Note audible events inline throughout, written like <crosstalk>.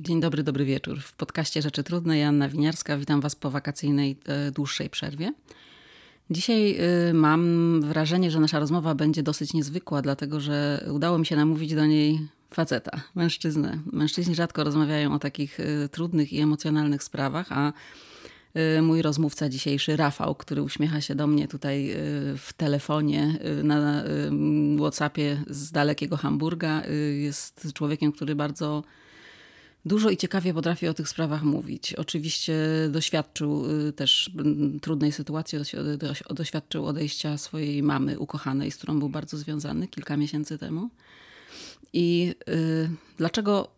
Dzień dobry, dobry wieczór. W podcaście Rzeczy Trudne Janna Winiarska. Witam Was po wakacyjnej, e, dłuższej przerwie. Dzisiaj e, mam wrażenie, że nasza rozmowa będzie dosyć niezwykła, dlatego że udało mi się namówić do niej faceta, mężczyznę. Mężczyźni rzadko rozmawiają o takich e, trudnych i emocjonalnych sprawach, a mój rozmówca dzisiejszy, Rafał, który uśmiecha się do mnie tutaj w telefonie na WhatsAppie z dalekiego Hamburga, jest człowiekiem, który bardzo dużo i ciekawie potrafi o tych sprawach mówić. Oczywiście doświadczył y, też trudnej sytuacji, doświadczył odejścia swojej mamy ukochanej, z którą był bardzo związany kilka miesięcy temu. I y, dlaczego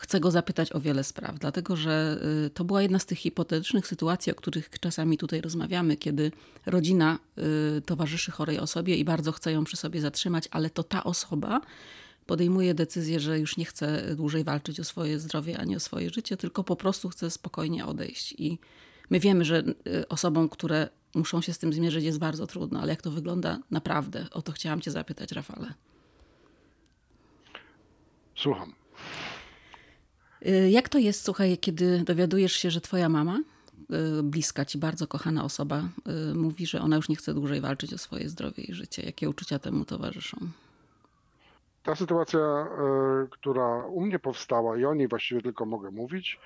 chcę go zapytać o wiele spraw? Dlatego, że y, to była jedna z tych hipotetycznych sytuacji, o których czasami tutaj rozmawiamy, kiedy rodzina towarzyszy chorej osobie i bardzo chce ją przy sobie zatrzymać, ale to ta osoba podejmuje decyzję, że już nie chce dłużej walczyć o swoje zdrowie ani o swoje życie, tylko po prostu chce spokojnie odejść. I my wiemy, że y, osobom, które muszą się z tym zmierzyć, jest bardzo trudno, ale jak to wygląda naprawdę? O to chciałam Cię zapytać, Rafale. Słucham. Y, jak to jest, słuchaj, kiedy dowiadujesz się, że Twoja mama, y, bliska Ci, bardzo kochana osoba, mówi, że ona już nie chce dłużej walczyć o swoje zdrowie i życie? Jakie uczucia temu towarzyszą? Ta sytuacja, która u mnie powstała i o niej właściwie tylko mogę mówić,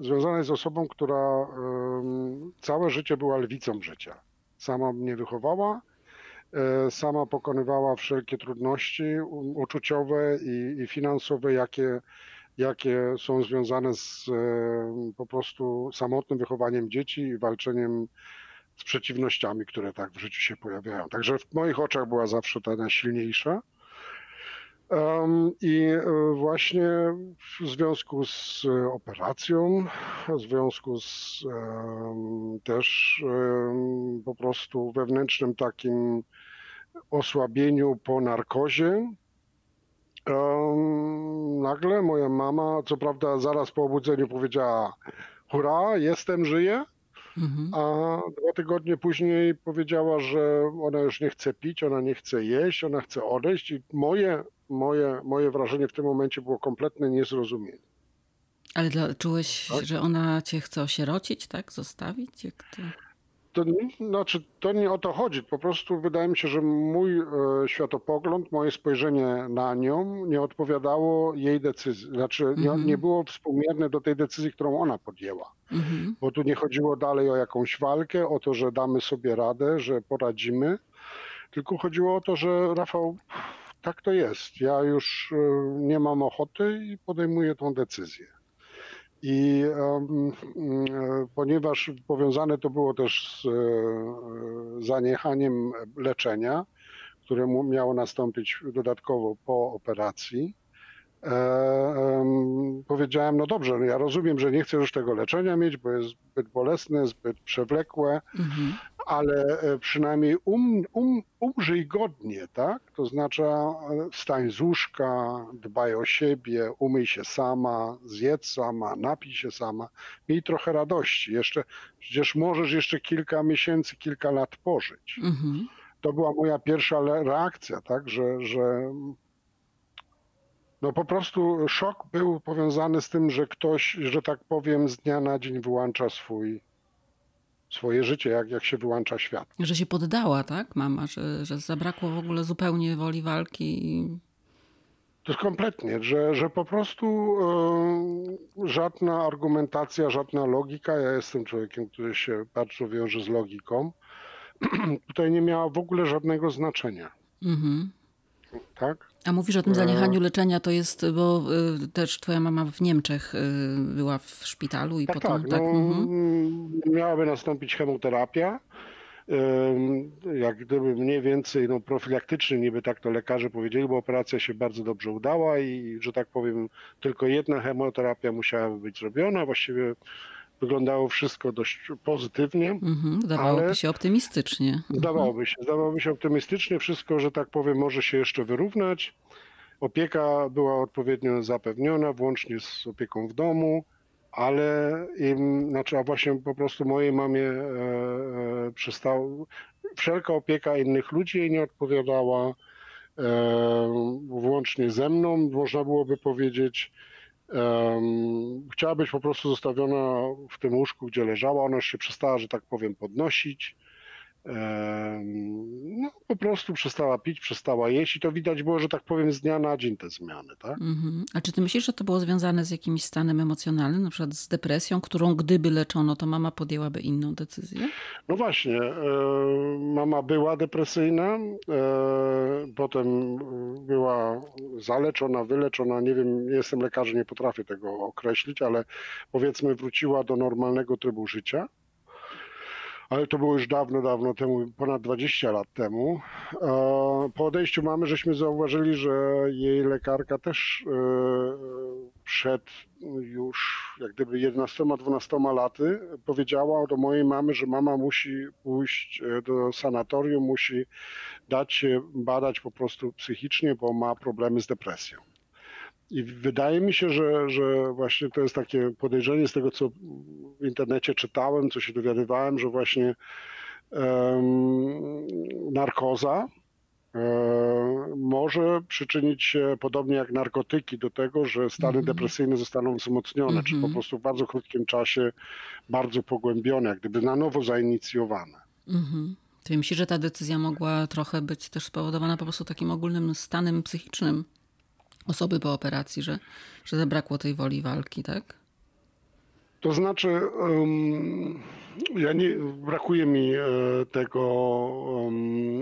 związana jest z osobą, która całe życie była lwicą życia. Sama mnie wychowała, e, sama pokonywała wszelkie trudności uczuciowe i, i finansowe, jakie, jakie są związane z po prostu samotnym wychowaniem dzieci i walczeniem z przeciwnościami, które tak w życiu się pojawiają. Także w moich oczach była zawsze ta najsilniejsza. I e, właśnie w związku z operacją, w związku z też po prostu wewnętrznym takim osłabieniu po narkozie, nagle moja mama, co prawda zaraz po obudzeniu powiedziała: Hurra, jestem, żyję. Mhm. A dwa tygodnie później powiedziała, że ona już nie chce pić, ona nie chce jeść, ona chce odejść. I moje moje, moje wrażenie w tym momencie było kompletne niezrozumienie. Ale dla, czułeś, tak? że ona cię chce osierocić, tak? Zostawić? Jak to... To, znaczy, to nie o to chodzi. Po prostu wydaje mi się, że mój e, światopogląd, moje spojrzenie na nią nie odpowiadało jej decyzji. Znaczy, nie, mhm. nie było współmierne do tej decyzji, którą ona podjęła. Mhm. Bo tu nie chodziło dalej o jakąś walkę, o to, że damy sobie radę, że poradzimy. Tylko chodziło o to, że Rafał, tak to jest. Ja już e, nie mam ochoty i podejmuję tą decyzję. I um, ponieważ powiązane to było też z e, zaniechaniem leczenia, które miało nastąpić dodatkowo po operacji, e, powiedziałem, no dobrze, no ja rozumiem, że nie chcę już tego leczenia mieć, bo jest zbyt bolesne, zbyt przewlekłe, mhm ale e, przynajmniej um, um, umrzyj godnie, tak? To znaczy wstań z łóżka, dbaj o siebie, umyj się sama, zjedz sama, napij się sama, miej trochę radości. Jeszcze, przecież możesz jeszcze kilka miesięcy, kilka lat pożyć. Mhm. To była moja pierwsza reakcja, tak? Że, że no po prostu szok był powiązany z tym, że ktoś, że tak powiem, z dnia na dzień wyłącza swój swoje życie, jak, jak się wyłącza świat. Że się poddała, tak, mama? Że, że zabrakło w ogóle zupełnie woli walki? To jest kompletnie, że, że po prostu e, żadna argumentacja, żadna logika, ja jestem człowiekiem, który się bardzo wiąże z logiką, <clears throat> tutaj nie miała w ogóle żadnego znaczenia. Mhm. Tak? A mówisz o tym zaniechaniu leczenia, to jest, bo y, też twoja mama w Niemczech y, była w szpitalu i tak, potem... Tak, tak no, mhm. miałaby nastąpić chemoterapia. Jak gdyby mniej więcej no, profilaktycznie, niby tak to lekarze powiedzieli, bo operacja się bardzo dobrze udała i, że tak powiem, tylko jedna chemoterapia musiała być zrobiona. Właściwie wyglądało wszystko dość pozytywnie. Mhm, zdawałoby się optymistycznie. Mhm. Zdawałoby się, zdawałoby się optymistycznie. Wszystko, że tak powiem, może się jeszcze wyrównać. Opieka była odpowiednio zapewniona, włącznie z opieką w domu, ale im, znaczy, a właśnie po prostu mojej mamie e, e, przestało, wszelka opieka innych ludzi jej nie odpowiadała, włącznie ze mną, można byłoby powiedzieć. Chciała być po prostu zostawiona w tym łóżku, gdzie leżała. Ona już się przestała, że tak powiem, podnosić no, po prostu przestała pić, przestała jeść i to widać było, że tak powiem, z dnia na dzień te zmiany. Tak? Mhm. A czy ty myślisz, że to było związane z jakimś stanem emocjonalnym, na przykład z depresją, którą gdyby leczono, to mama podjęłaby inną decyzję? No właśnie. E, mama była depresyjna, e, potem była zaleczona, wyleczona. Nie wiem, nie jestem lekarzem, nie potrafię tego określić, ale powiedzmy wróciła do normalnego trybu życia ale to było już dawno, dawno temu, ponad 20 lat temu. Po odejściu mamy żeśmy zauważyli, że jej lekarka też e, przed już jak gdyby 11-12 laty powiedziała do mojej mamy, że mama musi pójść e, do sanatorium, musi dać się badać po prostu psychicznie, bo ma problemy z depresją. I wydaje mi się, że, że właśnie to jest takie podejrzenie z tego, co w internecie czytałem, co się dowiadywałem, że właśnie um, narkoza um, może przyczynić się, podobnie jak narkotyki, do tego, że stany mm -hmm. depresyjne zostaną wzmocnione, mm -hmm. czy po mhm. prostu w bardzo krótkim czasie bardzo pogłębione, jak gdyby na nowo zainicjowane. Mm -hmm. Ty myślisz, że ta decyzja mogła trochę być też spowodowana po prostu takim ogólnym stanem psychicznym osoby po operacji, że, że zabrakło tej woli walki, tak? To znaczy, um, ja nie, brakuje mi e, tego um,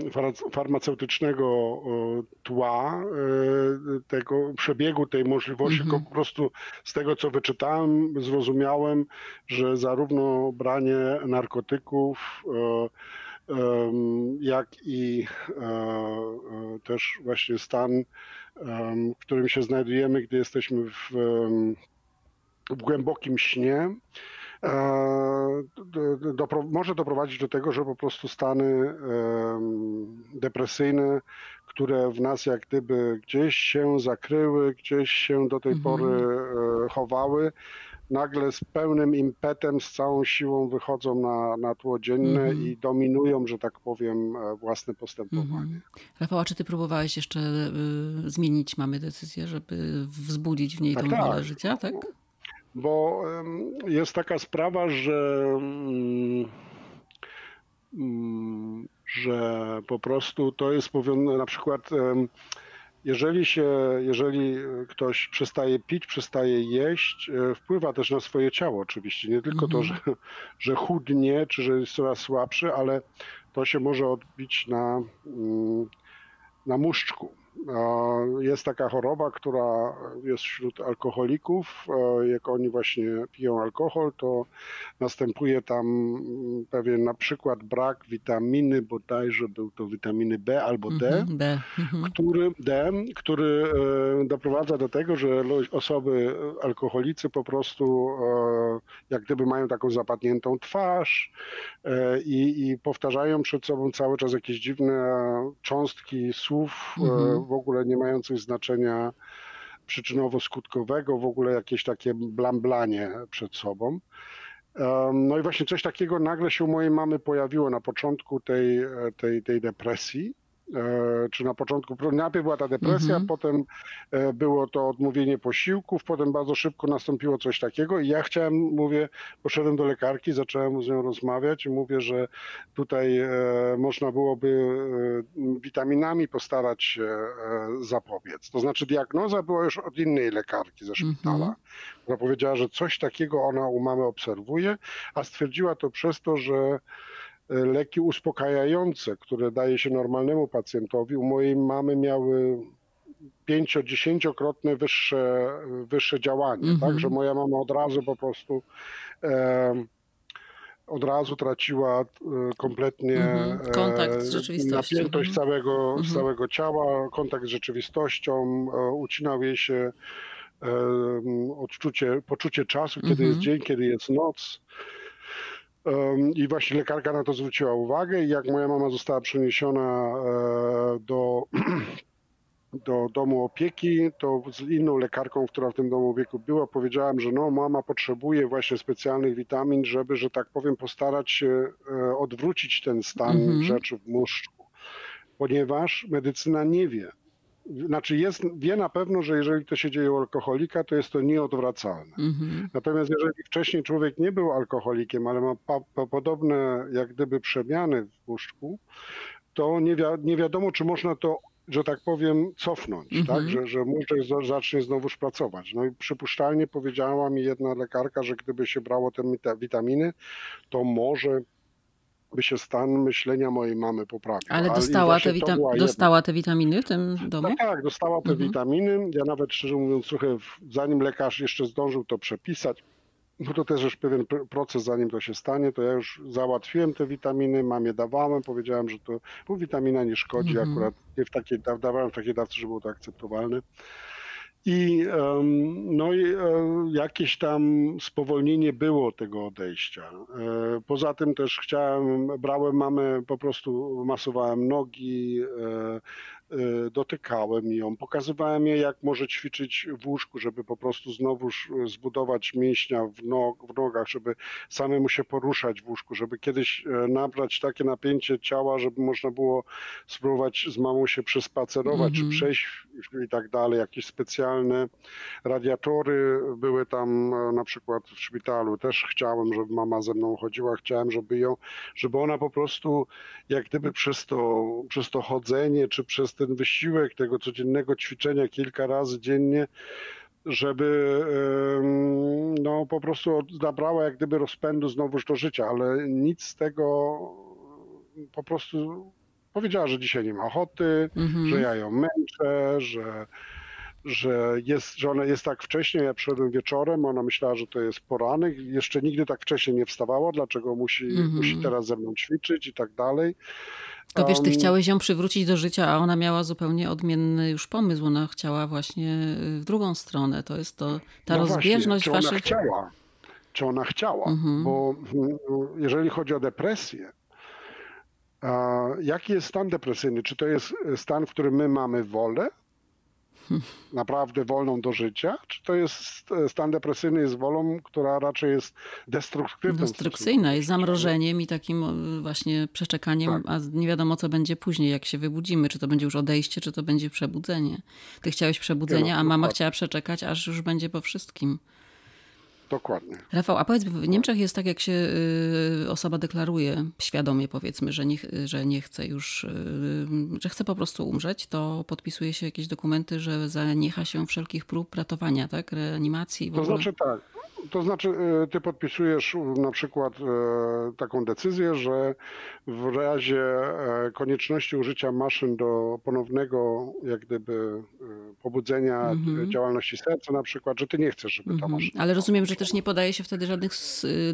farmaceutycznego e, tła, e, tego przebiegu tej możliwości, -hmm. po prostu z tego, co wyczytałem, zrozumiałem, że zarówno branie narkotyków, jak i też właśnie stan w którym się znajdujemy, gdy jesteśmy w, w głębokim śnie, e, do, do, może doprowadzić do tego, że po prostu stany depresyjne, które w nas jak gdyby gdzieś się zakryły, gdzieś się do tej mhm. pory e, chowały, nagle z pełnym impetem, z całą siłą wychodzą na, na tło dzienne mm i dominują, że tak powiem, e, własne postępowanie. Mm -hmm. Rafał, a czy ty próbowałeś jeszcze y, zmienić mamy decyzję, żeby wzbudzić w niej tak, tą tak. wolę życia, tak? Bo y, jest taka sprawa, że y, że po prostu to jest powiązane na przykład jeżeli, się, jeżeli ktoś przestaje pić, przestaje jeść, e, wpływa też na swoje ciało oczywiście. Nie tylko to, mhm. że, że chudnie, czy że jest coraz słabszy, ale to się może odbić na, mm, na muszczku. Jest taka choroba, która jest wśród alkoholików. Jak oni właśnie piją alkohol, to następuje tam pewien na przykład brak witaminy, bodajże był to witaminy B albo D, mhm, D. Mhm. Który, D, który e, doprowadza do tego, że osoby alkoholicy po prostu e, jak gdyby mają taką zapadniętą twarz e, i, i powtarzają przed sobą cały czas jakieś dziwne cząstki słów mhm w ogóle nie mających znaczenia przyczynowo-skutkowego, w ogóle jakieś takie blamblanie przed sobą. No i właśnie coś takiego nagle się u mojej mamy pojawiło na początku tej, tej, tej depresji. E, czy na początku, najpierw była ta depresja, mhm. potem e, było to odmówienie posiłków, potem bardzo szybko nastąpiło coś takiego i ja chciałem, mówię, poszedłem do lekarki, zacząłem z nią rozmawiać i mówię, że tutaj e, można byłoby witaminami postarać się zapobiec. To znaczy diagnoza była już od innej lekarki ze szpitala, mhm. która powiedziała, że coś takiego ona u mamy obserwuje, a stwierdziła to przez to, że leki uspokajające, które daje się normalnemu pacjentowi, u mojej mamy miały pięcio-dziesięciokrotne wyższe, wyższe działanie, mm -hmm. tak, że moja mama od razu po prostu e, od razu traciła e, kompletnie mm -hmm. kontakt z rzeczywistością. napiętość mm -hmm. całego, -hmm. całego ciała, kontakt z rzeczywistością, e, ucinał jej się odczucie, poczucie czasu, kiedy jest dzień, kiedy jest noc. I właśnie lekarka na to zwróciła uwagę i jak moja mama została przeniesiona e, do, <clears throat> do domu opieki, to z inną lekarką, która w tym domu opieki była, powiedziałem, że no mama potrzebuje właśnie specjalnych witamin, żeby, że tak powiem, postarać się e, odwrócić ten stan mhm. rzeczy w mózgu, ponieważ medycyna nie wie. Znaczy jest, wie na pewno, że jeżeli to się dzieje u alkoholika, to jest to nieodwracalne. Mhm. Natomiast jeżeli wcześniej człowiek nie był alkoholikiem, ale ma podobne jak gdyby przemiany w mózgu, to nie, wi nie wiadomo, czy można to że tak powiem, cofnąć, -hmm. tak? że, że mózg zacznie znowuż pracować. No i przypuszczalnie powiedziała mi jedna lekarka, że gdyby się brało te witaminy, to może by się stan myślenia mojej mamy poprawił. Ale dostała, te, witam dostała te witaminy w tym domu? Tak, tak dostała te mhm. witaminy. Ja nawet szczerze mówiąc trochę, zanim lekarz jeszcze zdążył to przepisać, no to też już pewien proces, zanim to się stanie, to ja już załatwiłem te witaminy, mamie dawałem, powiedziałem, że to, bo witamina nie szkodzi, -hmm. akurat nie w takiej, dawałem w takiej dawce, żeby było to akceptowalne. I no e, jakieś tam spowolnienie było tego odejścia. E, poza tym też chciałem, brałem mamę, po prostu masowałem nogi, e, dotykałem ją, pokazywałem jej, jak może ćwiczyć w łóżku, żeby po prostu znowuż zbudować mięśnia w, nog, w nogach, żeby samemu się poruszać w łóżku, żeby kiedyś e, nabrać takie napięcie ciała, żeby można było spróbować z mamą się przespacerować, mm -hmm. czy przejść i tak dalej. Jakieś specjalne radiatory były tam e, na przykład w szpitalu. Też chciałem, żeby mama ze mną chodziła, chciałem, żeby ją, żeby ona po prostu jak gdyby przez to, przez to chodzenie, czy przez ten wysiłek tego codziennego ćwiczenia kilka razy dziennie, żeby no, po prostu nabrała jak gdyby rozpędu znowuż do życia, ale nic z tego po prostu powiedziała, że dzisiaj nie ma ochoty, mhm. że ja ją męczę, że, że, jest, że ona jest tak wcześnie. Ja przyszedłem wieczorem, ona myślała, że to jest poranek. Jeszcze nigdy tak wcześnie nie wstawała, dlaczego musi, mhm. musi teraz ze mną ćwiczyć i tak dalej. To wiesz, ty um, chciałeś ją przywrócić do życia, a ona miała zupełnie odmienny już pomysł. Ona chciała właśnie w drugą stronę. To jest to ta no rozbieżność właśnie, czy waszych... Ona chciała, czy ona chciała, mhm. bo mm, jeżeli chodzi o depresję, jaki jest stan depresyjny? Czy to jest stan, w którym my mamy wolę, naprawdę wolną do życia, czy to jest stan depresyjny jest wolą, która raczej jest destruktywna? Destrukcyjna, jest zamrożeniem i takim właśnie przeczekaniem, tak. a nie wiadomo co będzie później, jak się wybudzimy, czy to będzie już odejście, czy to będzie przebudzenie. Ty chciałeś przebudzenia, no, a mama chciała przeczekać, aż już będzie po wszystkim. Dokładnie. Rafał, a powiedz, w Niemczech jest tak, jak się y, osoba deklaruje świadomie, powiedzmy, że nie, że nie chce już, y, że chce po prostu umrzeć, to podpisuje się jakieś dokumenty, że zaniecha się wszelkich prób ratowania, tak? Reanimacji. W to ogóle. znaczy tak. To znaczy, y, ty podpisujesz na przykład taką decyzję, że w razie konieczności użycia maszyn do ponownego, jak gdyby, pobudzenia mhm. działalności serca, na przykład, że ty nie chcesz, żeby ta mhm. maszyna. Ale rozumiem, że też nie podaje się wtedy żadnych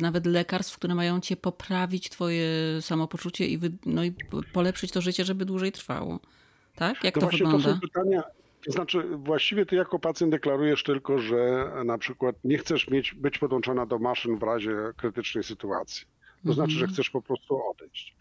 nawet lekarstw, które mają cię poprawić twoje samopoczucie i, wy, no i polepszyć to życie, żeby dłużej trwało. Tak? Jak to, to wygląda? To są pytania, to znaczy, właściwie ty jako pacjent deklarujesz tylko, że na przykład nie chcesz mieć, być podłączona do maszyn w razie krytycznej sytuacji. To znaczy, że mhm. chcesz po prostu odejść.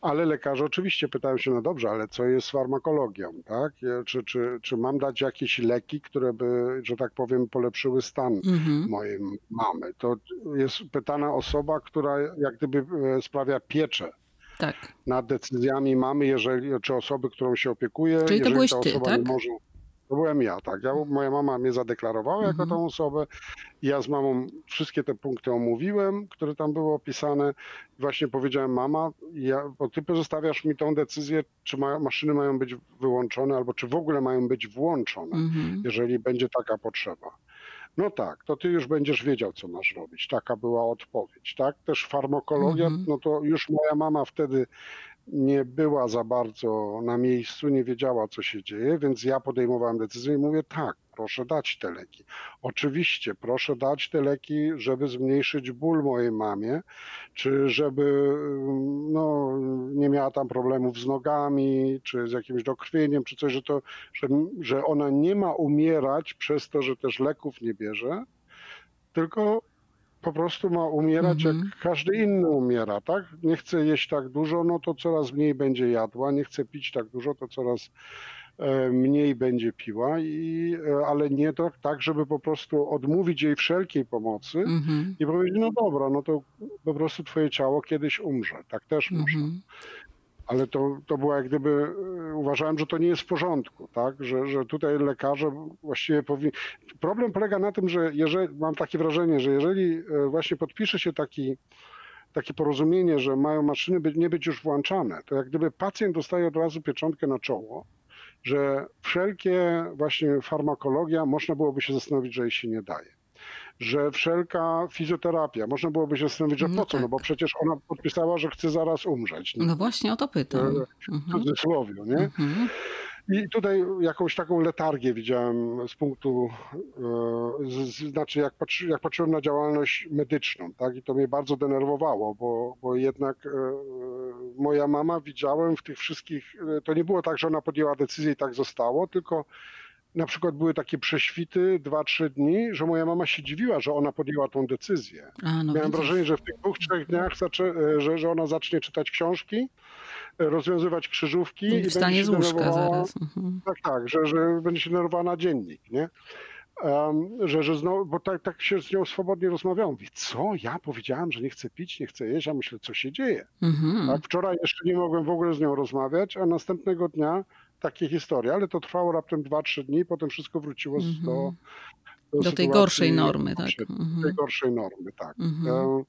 Ale lekarze oczywiście pytają się, no dobrze, ale co jest z farmakologią, tak? Czy, czy, czy mam dać jakieś leki, które by, że tak powiem, polepszyły stan mhm. mojej mamy? To jest pytana osoba, która jak gdyby e, sprawia pieczę tak. nad decyzjami mamy, jeżeli, czy osoby, którą się opiekuje. Czyli to byłeś ty, tak? Może, to byłem ja, tak. Ja, moja mama mnie zadeklarowała jako mhm. tą osobę. Ja z mamą wszystkie te punkty omówiłem, które tam były opisane. Właśnie powiedziałem, mama, ja, bo ty pozostawiasz mi tą decyzję, czy ma, maszyny mają być wyłączone, albo czy w ogóle mają być włączone, mhm. jeżeli będzie taka potrzeba. No tak, to ty już będziesz wiedział, co masz robić. Taka była odpowiedź, tak? Też farmakologia, mhm. no to już moja mama wtedy nie była za bardzo na miejscu, nie wiedziała, co się dzieje, więc ja podejmowałem decyzję i mówię tak, proszę dać te leki. Oczywiście, proszę dać te leki, żeby zmniejszyć ból mojej mamie, czy żeby no, nie miała tam problemów z nogami, czy z jakimś dokrwieniem, czy coś, że, to, że, że ona nie ma umierać przez to, że też leków nie bierze, tylko po prostu ma umierać jak mhm. każdy inny umiera, tak? Nie chce jeść tak dużo, no to coraz mniej będzie jadła, nie chce pić tak dużo, to coraz e, mniej będzie piła, i, e, ale nie to, tak, żeby po prostu odmówić jej wszelkiej pomocy mhm. i powiedzieć, no dobra, no to po prostu twoje ciało kiedyś umrze. Tak też można. Mhm. Ale to, to było jak gdyby, uważałem, że to nie jest w porządku, tak? Że, że tutaj lekarze właściwie powinni. Problem polega na tym, że jeżeli, mam takie wrażenie, że jeżeli właśnie podpisze się taki takie porozumienie, że mają maszyny nie być już włączane, to jak gdyby pacjent dostaje od razu pieczątkę na czoło, że wszelkie właśnie farmakologia można byłoby się zastanowić, że jej się nie daje. Że wszelka fizjoterapia, można byłoby się zastanowić, że no po co, tak. no bo przecież ona podpisała, że chce zaraz umrzeć. No właśnie o to pytam. W mhm. cudzysłowie, nie? Mhm. I tutaj jakąś taką letargię widziałem z punktu, e, z, znaczy jak, patrzy, jak patrzyłem na działalność medyczną, tak, i to mnie bardzo denerwowało, bo, bo jednak e, moja mama widziałem w tych wszystkich, e, to nie było tak, że ona podjęła decyzję i tak zostało, tylko na przykład były takie prześwity, dwa, trzy dni, że moja mama się dziwiła, że ona podjęła tą decyzję. A, no Miałem widzisz. wrażenie, że w tych dwóch, trzech dniach, zaczę, że, że ona zacznie czytać książki, rozwiązywać krzyżówki i, i stanie z łóżka zaraz. Mhm. Tak, tak, że, że będzie się nerwowała na dziennik, nie? Um, że, że znowu, bo tak, tak się z nią swobodnie rozmawiałam. Mówi, co? Ja powiedziałam, że nie chcę pić, nie chcę jeść, a myślę, co się dzieje. Mhm. Tak, wczoraj jeszcze nie mogłem w ogóle z nią rozmawiać, a następnego dnia takie historie, ale to trwało raptem 2-3 dni, potem wszystko wróciło mhm. do, do, do tej gorszej normy, tak? Do tej gorszej normy, tak. Um,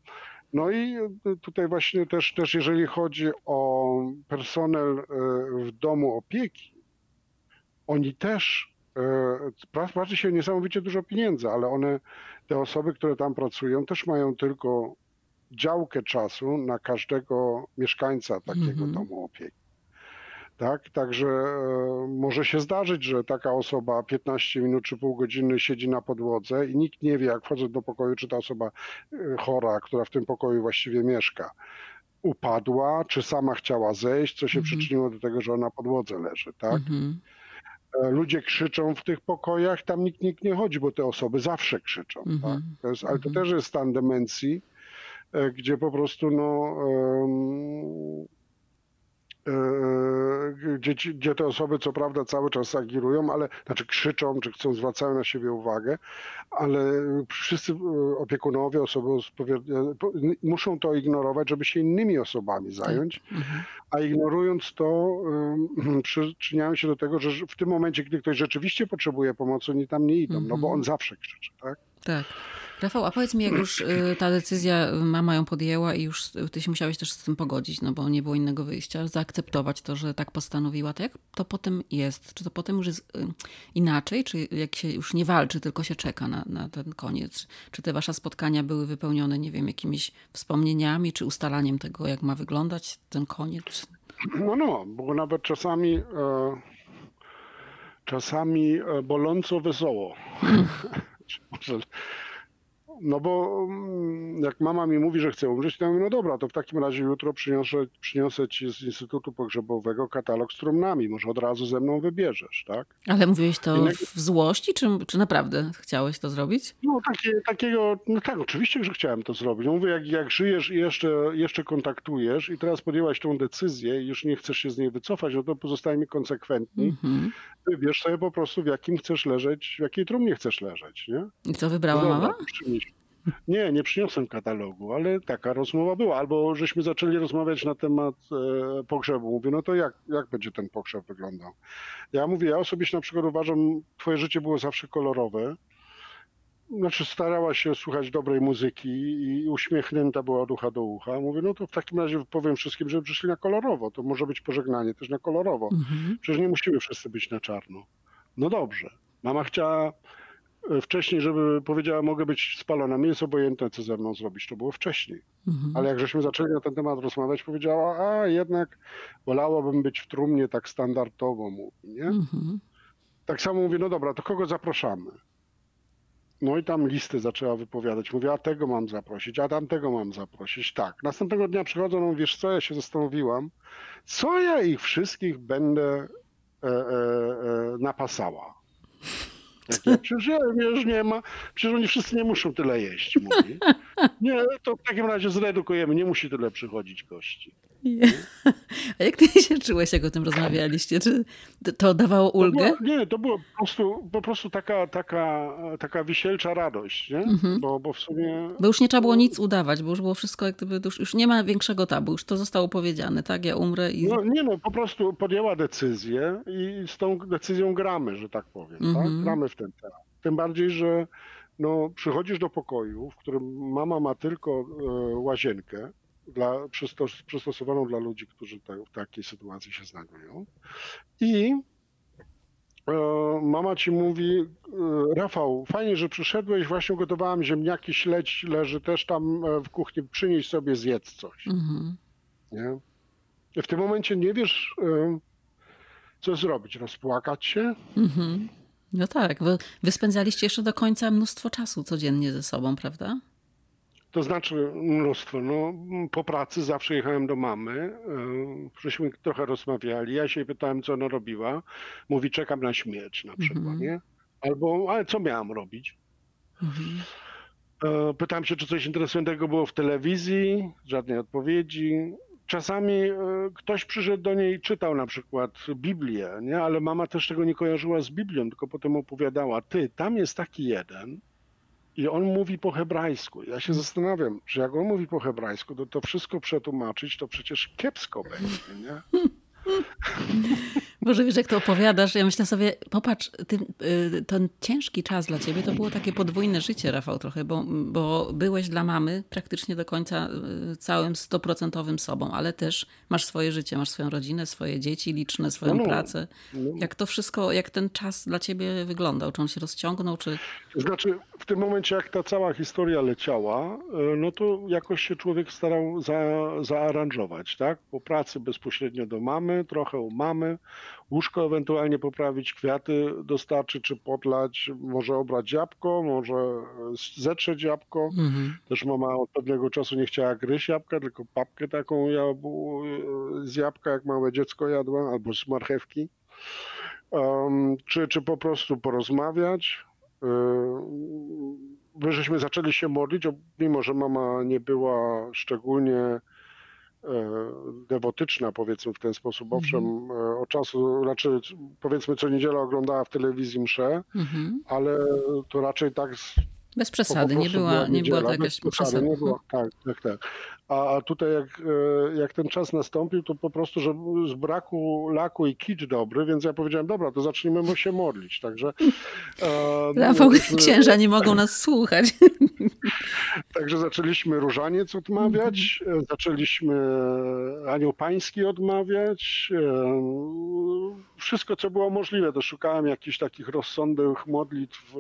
no i e, tutaj właśnie też, też jeżeli chodzi o personel e, w domu opieki, oni też e, płaci się niesamowicie dużo pieniędzy, ale one, te osoby, które tam pracują, też mają tylko działkę czasu na każdego mieszkańca takiego mm -hmm. domu opieki. Tak? Także e, może się zdarzyć, że taka osoba 15 minut czy pół godziny siedzi na podłodze i nikt nie wie, jak wchodzę do pokoju, czy ta osoba e, chora, która w tym pokoju właściwie mieszka, upadła, czy sama chciała zejść, co się mhm. przyczyniło do tego, że ona na podłodze leży. Tak? Mhm. E, ludzie krzyczą w tych pokojach, tam nikt, nikt nie chodzi, bo te osoby zawsze krzyczą. Mhm. Tak? To jest, ale to mhm. też jest stan demencji, gdzie po prostu no, gdzie, gdzie te osoby co prawda cały czas agirują, ale znaczy krzyczą, czy chcą, zwracają na siebie uwagę, ale wszyscy e, opiekunowie, osoby muszą to ignorować, żeby się innymi osobami tak. zająć, mhm. a ignorując to <clears throat> przyczyniają się do tego, że w tym momencie, gdy ktoś rzeczywiście potrzebuje pomocy, oni tam nie idą, no bo on mhm. zawsze krzyczy, tak? Tak. Rafał, a powiedz mi, jak już y, ta decyzja y, mama ją podjęła i już ty się musiałeś też z tym pogodzić, no bo nie było innego wyjścia, zaakceptować to, że tak postanowiła, to jak to potem jest? Czy to potem już jest y, inaczej? Czy jak się już nie walczy, tylko się czeka na, na ten koniec? Czy te wasze spotkania były wypełnione, nie wiem, jakimiś wspomnieniami, czy ustalaniem tego, jak ma wyglądać ten koniec? No, no, bo nawet czasami... E, czasami e, boląco wesoło. <laughs> No bo mm, jak mama mi mówi, że chce umrzeć, to ja mówię, no dobra, to w takim razie jutro przyniosę, przyniosę ci z Instytutu Pogrzebowego katalog z trumnami, może od razu ze mną wybierzesz, tak? Ale mówiłeś to w złości, czy, czy naprawdę chciałeś to zrobić? No takie, takiego, no tak, oczywiście, że chciałem to zrobić. No mówię, jak, jak żyjesz i jeszcze, jeszcze kontaktujesz i teraz podjęłaś tą decyzję i już nie chcesz się z niej wycofać, no to pozostajemy konsekwentni. Mhm. Wybierz sobie po prostu, w jakim chcesz leżeć, w jakiej trumnie chcesz leżeć, nie? I co wybrała no, mama? Nie, nie przyniosłem katalogu, ale taka rozmowa była. Albo żeśmy zaczęli rozmawiać na temat e, pogrzebu. Mówię, no to jak, jak będzie ten pogrzeb wyglądał? Ja mówię, ja osobiście na przykład uważam, twoje życie było zawsze kolorowe. Znaczy starała się słuchać dobrej muzyki i uśmiechnięta była od ucha do ucha. Mówię, no to w takim razie powiem wszystkim, żeby przyszli na kolorowo. To może być pożegnanie też na kolorowo. Mhm. Przecież nie musimy wszyscy być na czarno. No dobrze. Mama chciała wcześniej, żeby powiedziała, mogę być spalona. Mi jest obojętne, co ze mną zrobić. To było wcześniej. Mhm. Ale jak żeśmy zaczęli na ten temat rozmawiać, powiedziała, a jednak wolałabym być w trumnie tak standardowo, mówi, nie? Mhm. Tak samo mówię, no dobra, to kogo zapraszamy? No i tam listy zaczęła wypowiadać. Mówię, a tego mam zaprosić, a tamtego mam zaprosić. Tak. Następnego dnia przychodzą, no wiesz co, ja się zastanowiłam, co ja ich wszystkich będę e, e, e napasała. Ja, przecież już nie ma, przecież oni wszyscy nie muszą tyle jeść, mówi. <laughs> Nie, to w takim razie zredukujemy, nie musi tyle przychodzić gości. A jak ty się czułeś, jak o tym rozmawialiście? Czy to dawało ulgę? To było, nie, to było po prostu, po prostu taka, taka, taka wisielcza radość, nie? Mhm. Bo, bo w sumie... Bo już nie trzeba było nic udawać, bo już było wszystko, jak gdyby, już, już nie ma większego tabu, już to zostało powiedziane, tak? Ja umrę i... No nie no, po prostu podjęła decyzję i z tą decyzją gramy, że tak powiem, tak? mhm. tak? Gramy w ten temat. Tym bardziej, że no, przychodzisz do pokoju, w którym mama ma tylko e, łazienkę, dla, przystosowaną dla ludzi, którzy w takiej sytuacji się znajdują. I e, mama ci mówi, e, Rafał, fajnie, że przyszedłeś, właśnie gotowałam ziemniaki, śledź leży też tam w kuchni, przynieś sobie, zjedz coś. Mhm. Nie? I w tym momencie nie wiesz, co zrobić, rozpłakać się, mhm. No tak, wy, wy spędzaliście jeszcze do końca mnóstwo czasu codziennie ze sobą, prawda? To znaczy mnóstwo. No, po pracy zawsze jechałem do mamy. E, żeśmy trochę rozmawiali. Ja się pytałem, co ona robiła. Mówi, czekam na śmierć na przykład, mm -hmm. nie? Albo, ale co miałam robić? Mm -hmm. Pytałem się, czy coś interesującego było w telewizji. Żadnej odpowiedzi czasami e, ktoś przyszedł do niej i czytał na przykład Biblię, nie? ale mama też tego nie kojarzyła z Biblią, tylko potem opowiadała, ty, tam jest taki jeden i on mówi po hebrajsku. Ja się zastanawiam, że jak on mówi po hebrajsku, to to wszystko przetłumaczyć, to przecież kiepsko będzie, nie? <laughs> Boże, wiesz, jak to opowiadasz, ja myślę sobie, popatrz, ty, y, ten ciężki czas dla ciebie to było takie podwójne życie, Rafał, trochę, bo, bo byłeś dla mamy praktycznie do końca y, całym stoprocentowym sobą, ale też masz swoje życie, masz swoją rodzinę, swoje dzieci liczne, swoją no, pracę. No. Jak to wszystko, jak ten czas dla ciebie wyglądał? Czy on się rozciągnął, czy... Znaczy, w tym momencie, jak ta cała historia leciała, y, no to jakoś się człowiek starał za, zaaranżować, tak? Po pracy bezpośrednio do mamy, trochę u mamy, łóżko ewentualnie poprawić, kwiaty dostarczyć czy podlać, może obrać jabłko, może zetrzeć jabłko. Mhm. Też mama od pewnego czasu nie chciała gryźć jabłka, tylko papkę taką z jabłka, jak małe dziecko jadła, albo z marchewki. Um, czy, czy po prostu porozmawiać. My żeśmy zaczęli się modlić, mimo że mama nie była szczególnie E, dewotyczna, powiedzmy w ten sposób. Owszem, mm -hmm. od czasu, raczej powiedzmy co niedzielę oglądała w telewizji mszę, mm -hmm. ale to raczej tak bez przesady, nie była, nie była to jakaś przesada. Nie było, tak, tak, tak. A tutaj jak, e, jak ten czas nastąpił, to po prostu, że z braku laku i kicz dobry, więc ja powiedziałem, dobra, to zacznijmy się modlić. Także. E, <laughs> Rafał, myśmy, księża nie mogą nas słuchać. <laughs> Także zaczęliśmy różaniec odmawiać, mhm. zaczęliśmy anioł pański odmawiać. E, wszystko, co było możliwe, to szukałem jakichś takich rozsądnych modlitw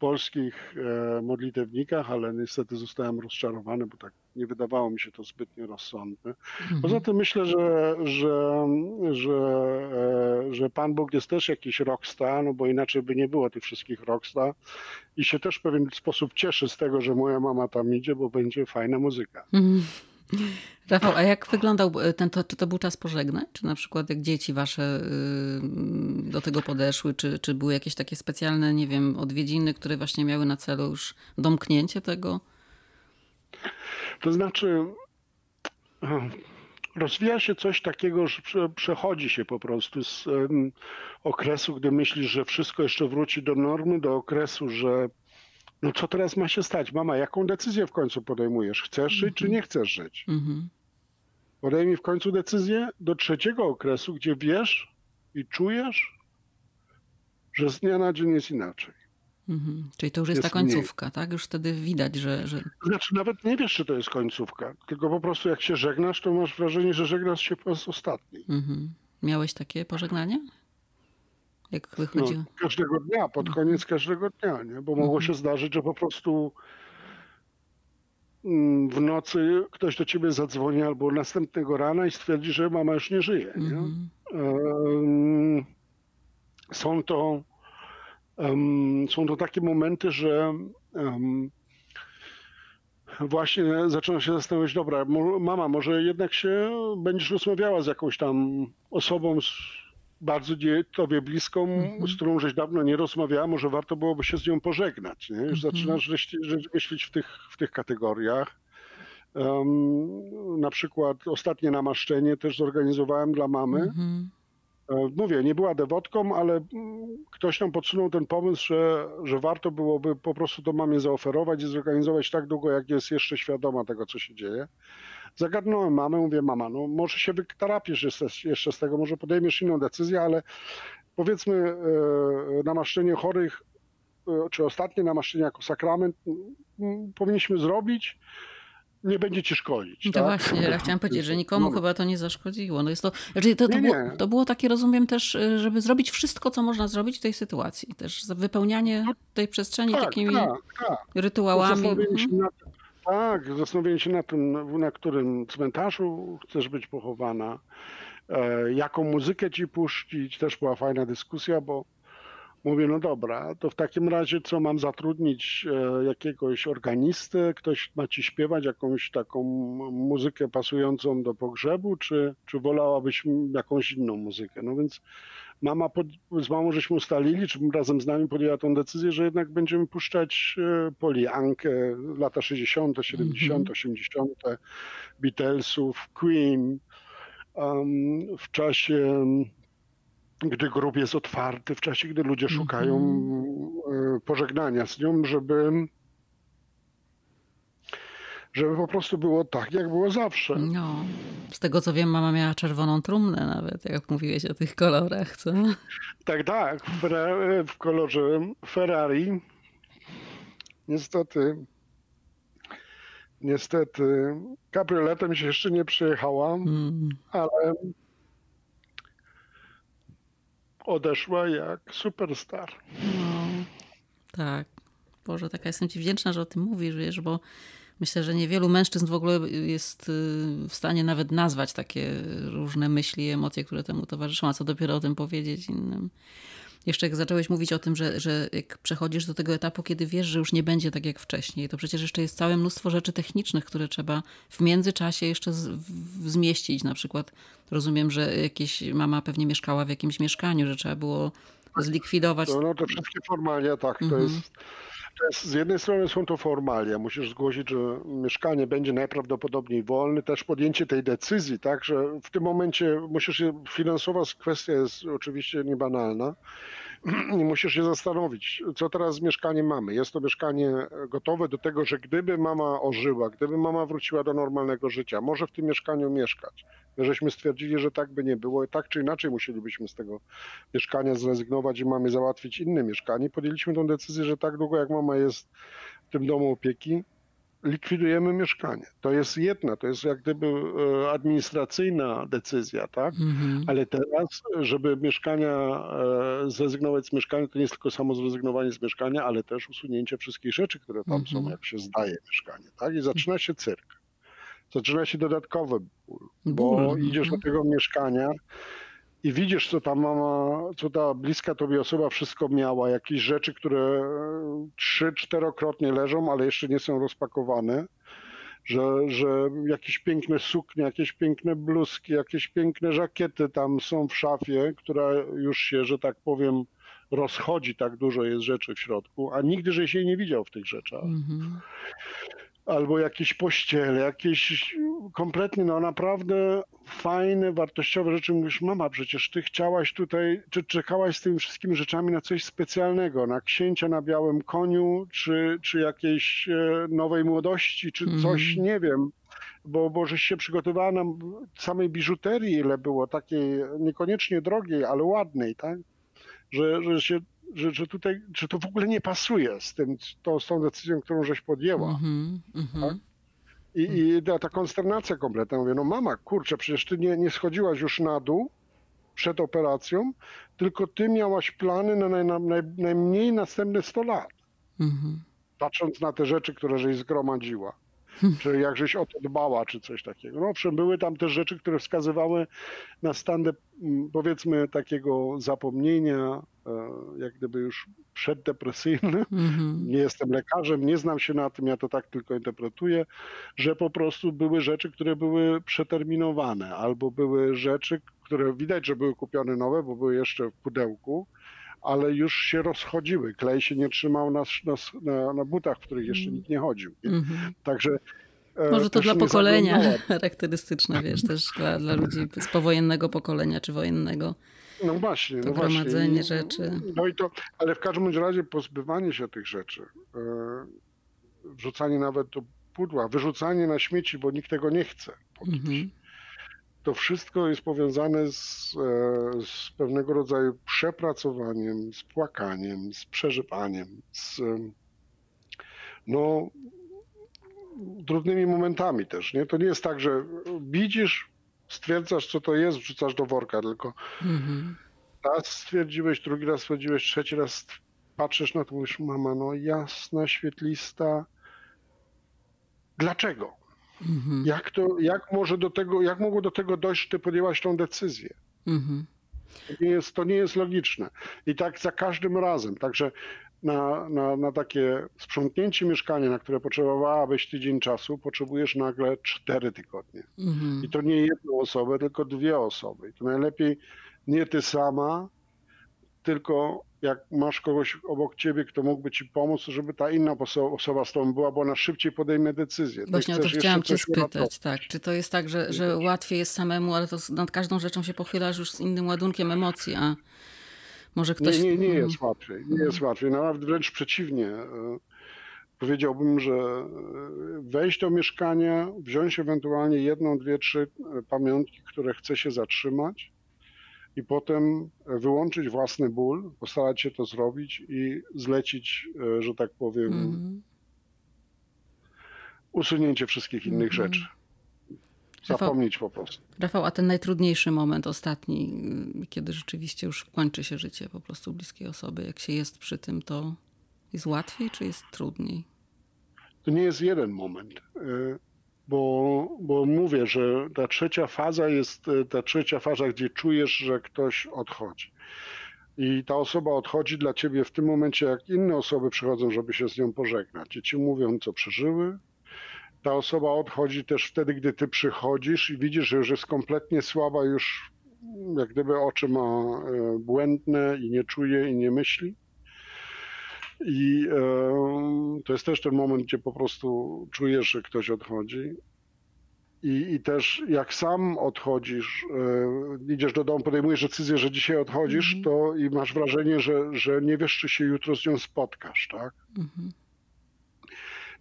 polskich e, modlitewnikach, ale niestety zostałem rozczarowany, bo tak nie wydawało mi się to zbytnio rozsądne. Mhm. Poza tym myślę, że, że, że, e, że Pan Bóg jest też jakiś rockstar, no bo inaczej by nie było tych wszystkich rockstar i się też w pewien sposób cieszy z tego, że moja mama tam idzie, bo będzie fajna muzyka. <laughs> Rafał, a jak wyglądał e, ten, to, czy to był czas pożegnań? Czy na przykład jak dzieci wasze y, do tego podeszły, czy, czy były jakieś takie specjalne, nie wiem, odwiedziny, które właśnie miały na celu już domknięcie tego? To znaczy, rozwija się coś takiego, że przechodzi się po prostu z okresu, gdy myślisz, że wszystko jeszcze wróci do normy, do okresu, że no co teraz ma się stać? Mama, jaką decyzję w końcu podejmujesz? Chcesz żyć, czy nie chcesz żyć? Mhm. Podejmij w końcu decyzję do trzeciego okresu, gdzie wiesz i czujesz, że z dnia na dzień jest inaczej. Mhm. Czyli to już jest, jest ta końcówka, mniej. tak? Już wtedy widać, że, że. Znaczy, nawet nie wiesz, czy to jest końcówka, tylko po prostu jak się żegnasz, to masz wrażenie, że żegnasz się po raz ostatni. Mhm. Miałeś takie pożegnanie? Jak wychodziło? No, każdego dnia, pod mhm. koniec każdego dnia, nie? bo mogło mhm. się zdarzyć, że po prostu mm, w nocy ktoś do ciebie zadzwoni albo następnego rana i stwierdzi, że mama już nie żyje. Nie? Um, są to um, są to takie momenty, że um, właśnie zaczyna się zastanawiać, dobra, mama, może jednak się będziesz rozmawiała z jakąś tam osobą, z bardzo tobie bliską, mm -hmm. z którą żeś dawno nie rozmawiała, może warto byłoby się z nią pożegnać. Nie? Już mm -hmm. zaczynasz myśleć w tych, w tych kategoriach. Um, na przykład ostatnie namaszczenie też zorganizowałem dla mamy. Mm -hmm. Mówię, nie była dewotką, ale mm, ktoś nam podsunął ten pomysł, że, że warto byłoby po prostu to mamie zaoferować i zorganizować tak długo, jak jest jeszcze świadoma tego, co się dzieje. Zagadnąłem mamę, mówię, mama, no może się wytarapisz jeszcze z tego, może podejmiesz inną decyzję, ale powiedzmy e, namaszczenie chorych, e, czy ostatnie namaszczenie jako sakrament powinniśmy zrobić, nie będzie ci szkodzić. To tak? właśnie, ja chciałam powiedzieć, że nikomu no. chyba to nie zaszkodziło. No jest to, znaczy to, to, nie, było, to było takie, rozumiem też, e, żeby zrobić wszystko, co można zrobić w tej sytuacji. Też wypełnianie no, tej przestrzeni tak, takimi tak, tak. rytuałami. Tak, zastanowienie się na tym, na którym cmentarzu chcesz być pochowana, e, jaką muzykę ci puścić. Też była fajna dyskusja, bo mówię, no dobra, to w takim razie co mam zatrudnić e, jakiegoś organistę, ktoś ma ci śpiewać jakąś taką muzykę pasującą do pogrzebu, czy, czy wolałabyś jakąś inną muzykę? No więc mama pod, z mamą żeśmy ustalili, czy razem z nami podjęła tą decyzję, że jednak będziemy puszczać e, Poliankę, lata 60., 70., mm -hmm. 80., Beatlesów, Queen. Um, w czasie, gdy grób jest otwarty, w czasie, gdy ludzie szukają mm -hmm. pożegnania z nią, żeby żeby po prostu było tak, jak było zawsze. No, z tego co wiem, mama miała czerwoną trumnę nawet, jak mówiłeś o tych kolorach, co? Tak, tak, w, kolorze Ferrari. Niestety, niestety, kabrioletem się jeszcze nie przejechała, mm. ale odeszła jak superstar. No, tak. Boże, taka jestem ci wdzięczna, że o tym mówisz, wiesz, bo Myślę, że niewielu mężczyzn w ogóle jest y, w stanie nawet nazwać takie różne myśli i emocje, które temu towarzyszą, a co dopiero o tym powiedzieć innym. Jeszcze jak zacząłeś mówić o tym, że, że jak przechodzisz do tego etapu, kiedy wiesz, że już nie będzie tak jak wcześniej, to przecież jeszcze jest całe mnóstwo rzeczy technicznych, które trzeba w międzyczasie jeszcze z, w, zmieścić. Na przykład rozumiem, że jakieś mama pewnie mieszkała w jakimś mieszkaniu, że trzeba było zlikwidować. No, no te wszystkie formalia, tak, to mhm. jest z jednej strony są to formalia. Musisz zgłosić, że mieszkanie będzie najprawdopodobniej wolne. Też podjęcie tej decyzji, tak, że w tym momencie musisz się, finansowa kwestia jest oczywiście niebanalna. <clears throat> I musisz się zastanowić, co teraz z mieszkaniem mamy. Jest to mieszkanie gotowe do tego, że gdyby mama ożyła, gdyby mama wróciła do normalnego życia, może w tym mieszkaniu mieszkać. My żeśmy stwierdzili, że tak by nie było, tak czy inaczej musielibyśmy z tego mieszkania zrezygnować i mamy załatwić inne mieszkanie. Podjęliśmy tę decyzję, że tak długo jak mama jest w tym domu opieki, likwidujemy mieszkanie. To jest jedna, to jest jak gdyby e, administracyjna decyzja, tak? Mhm. Ale teraz, żeby mieszkania, e, zrezygnować z mieszkania, to nie jest tylko samo zrezygnowanie z mieszkania, ale też usunięcie wszystkich rzeczy, które tam mhm. są, jak się zdaje mieszkanie, tak? I zaczyna się cyrk. Zaczyna się dodatkowy ból, bo ból. idziesz do mhm. tego mieszkania i widzisz, co ta mama, co ta bliska tobie osoba wszystko miała, jakieś rzeczy, które trzy, czterokrotnie leżą, ale jeszcze nie są rozpakowane, że, że jakieś piękne suknie, jakieś piękne bluzki, jakieś piękne żakiety tam są w szafie, która już się, że tak powiem, rozchodzi, tak dużo jest rzeczy w środku, a nigdy żeś jej nie widział w tych rzeczach. Mm -hmm albo jakieś pościele, jakieś kompletnie, no naprawdę fajne, wartościowe rzeczy. Mówisz, mama, przecież ty chciałaś tutaj, czy czekałaś z tymi wszystkimi rzeczami na coś specjalnego, na księcia na białym koniu, czy, czy jakiejś e, nowej młodości, czy coś, mm. nie wiem bo, bo żeś się przygotowała na samej biżuterii, ile było takiej niekoniecznie drogiej, ale ładnej, tak? Że, że się że, że tutaj, że to w ogóle nie pasuje z tym, to, z tą decyzją, którą żeś podjęła. Mm -hmm, tak? I, I ta, ta konsternacja kompletna. Mówię, no mama, kurczę, przecież ty nie, nie schodziłaś już na dół przed operacją, tylko ty miałaś plany na naj, naj, najmniej następne 100 lat. Mm -hmm. Patrząc na te rzeczy, które żeś zgromadziła. Czy jak żeś o to dbała, czy coś takiego. No owszem, były tam też rzeczy, które wskazywały na stan, powiedzmy, takiego zapomnienia, jak gdyby już przeddepresyjny. Mm-hmm. Nie jestem lekarzem, nie znam się na tym, ja to tak tylko interpretuję, że po prostu były rzeczy, które były przeterminowane, albo były rzeczy, które widać, że były kupione nowe, bo były jeszcze w pudełku, ale już się rozchodziły. Klej się nie trzymał na, na, na butach, w których jeszcze mm. nikt nie chodził. Nie? Mm-hmm. Także e, może to dla pokolenia <laughs> charakterystyczne, wiesz, też dla, dla ludzi z powojennego pokolenia czy wojennego. No właśnie, to no gromadzenie właśnie. rzeczy. No i to, ale w każdym razie pozbywanie się tych rzeczy, e, wrzucanie nawet do pudła, wyrzucanie na śmieci, bo nikt tego nie chce. Mhm. To wszystko jest powiązane z, e, z, pewnego rodzaju przepracowaniem, z płakaniem, z przeżywaniem, z no, trudnymi momentami też. Nie? To nie jest tak, że widzisz, stwierdzasz, co to jest, wrzucasz do worka, tylko mhm. raz stwierdziłeś, drugi raz stwierdziłeś, trzeci raz patrzysz na to, mówisz, mama, no jasna, świetlista. Dlaczego? Mhm. Jak to, jak może do tego, jak mogło do tego dojść, że ty podjęłaś tą decyzję? Mhm. To, nie jest, to nie jest logiczne. I tak za każdym razem. Także na, na, na takie sprzątnięcie mieszkania, na które potrzebowałabyś tydzień czasu, potrzebujesz nagle cztery tygodnie. Mhm. I to nie jedną osobę, tylko dwie osoby. I to najlepiej nie ty sama, tylko jak masz kogoś obok ciebie, kto mógłby ci pomóc, żeby ta inna osoba z tobą była, bo ona szybciej podejmie decyzję. Właśnie o to chciałam cię spytać, tak. Czy to jest tak, że, że łatwiej jest samemu, ale to nad każdą rzeczą się pochylasz już z innym ładunkiem emocji, a może ktoś... Nie, nie, nie jest łatwiej. Nie jest łatwiej. Nawet wręcz przeciwnie. E, powiedziałbym, że e, wejść do mieszkania, wziąć ewentualnie jedną, dwie, trzy e, pamiątki, które chce się zatrzymać i potem wyłączyć własny ból, postarać się to zrobić i zlecić, że tak powiem, mm. usunięcie wszystkich innych mm. rzeczy. Zapomnieć po prostu. Rafał, a ten najtrudniejszy moment ostatni, y, kiedy rzeczywiście już kończy się życie po prostu bliskiej osoby, jak się jest przy tym, to jest łatwiej czy jest trudniej? To nie jest jeden moment, y, bo, bo mówię, że ta trzecia faza jest y, ta trzecia faza, gdzie czujesz, że ktoś odchodzi. I ta osoba odchodzi dla ciebie w tym momencie, jak inne osoby przychodzą, żeby się z nią pożegnać. I ci mówią, co przeżyły, ta osoba odchodzi też wtedy, gdy ty przychodzisz i widzisz, że już jest kompletnie słaba, już jak gdyby oczy ma e, błędne i nie czuje i nie myśli. I to jest też ten moment, gdzie po prostu czujesz, że ktoś odchodzi. I, I też jak sam odchodzisz, idziesz do domu, podejmujesz decyzję, że dzisiaj odchodzisz, -hmm. to i masz wrażenie, że, że nie wiesz, czy się jutro z nią spotkasz, tak? -hmm.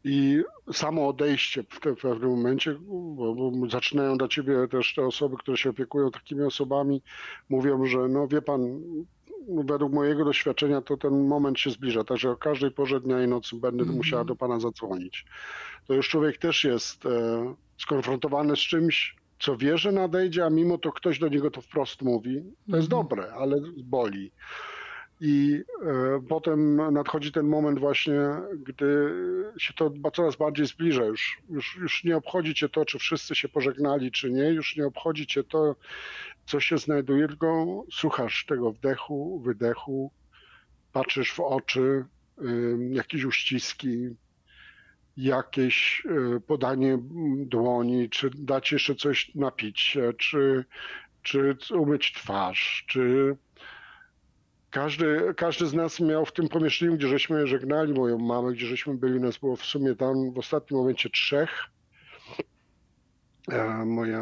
I samo odejście w, te, w pewnym momencie, bo, bo, zaczynają dla ciebie też te osoby, które się opiekują takimi osobami, mówią, że no wie pan, według mojego doświadczenia to ten moment się zbliża, także o każdej porze dnia i nocy będę mm -hmm. musiała do pana zadzwonić. To już człowiek też jest e, skonfrontowany z czymś, co wie, że nadejdzie, a mimo to ktoś do niego to wprost mówi. To mm -hmm. jest mhm. dobre, ale boli. I e, potem nadchodzi ten moment właśnie, gdy się to coraz bardziej zbliża. Już, już, już nie obchodzi cię to, czy wszyscy się pożegnali, czy nie. Już nie obchodzi cię to, co się znajduje, tylko słuchasz tego wdechu, wydechu, patrzysz w oczy, jakieś uściski, jakieś e, podanie dłoni, czy dać jeszcze coś napić się, czy, czy umyć twarz, czy każdy, każdy z nas miał w tym pomieszczeniu, gdzie żeśmy żegnali moją mamę, gdzie żeśmy byli, nas było w sumie tam w ostatnim momencie trzech. E, moja,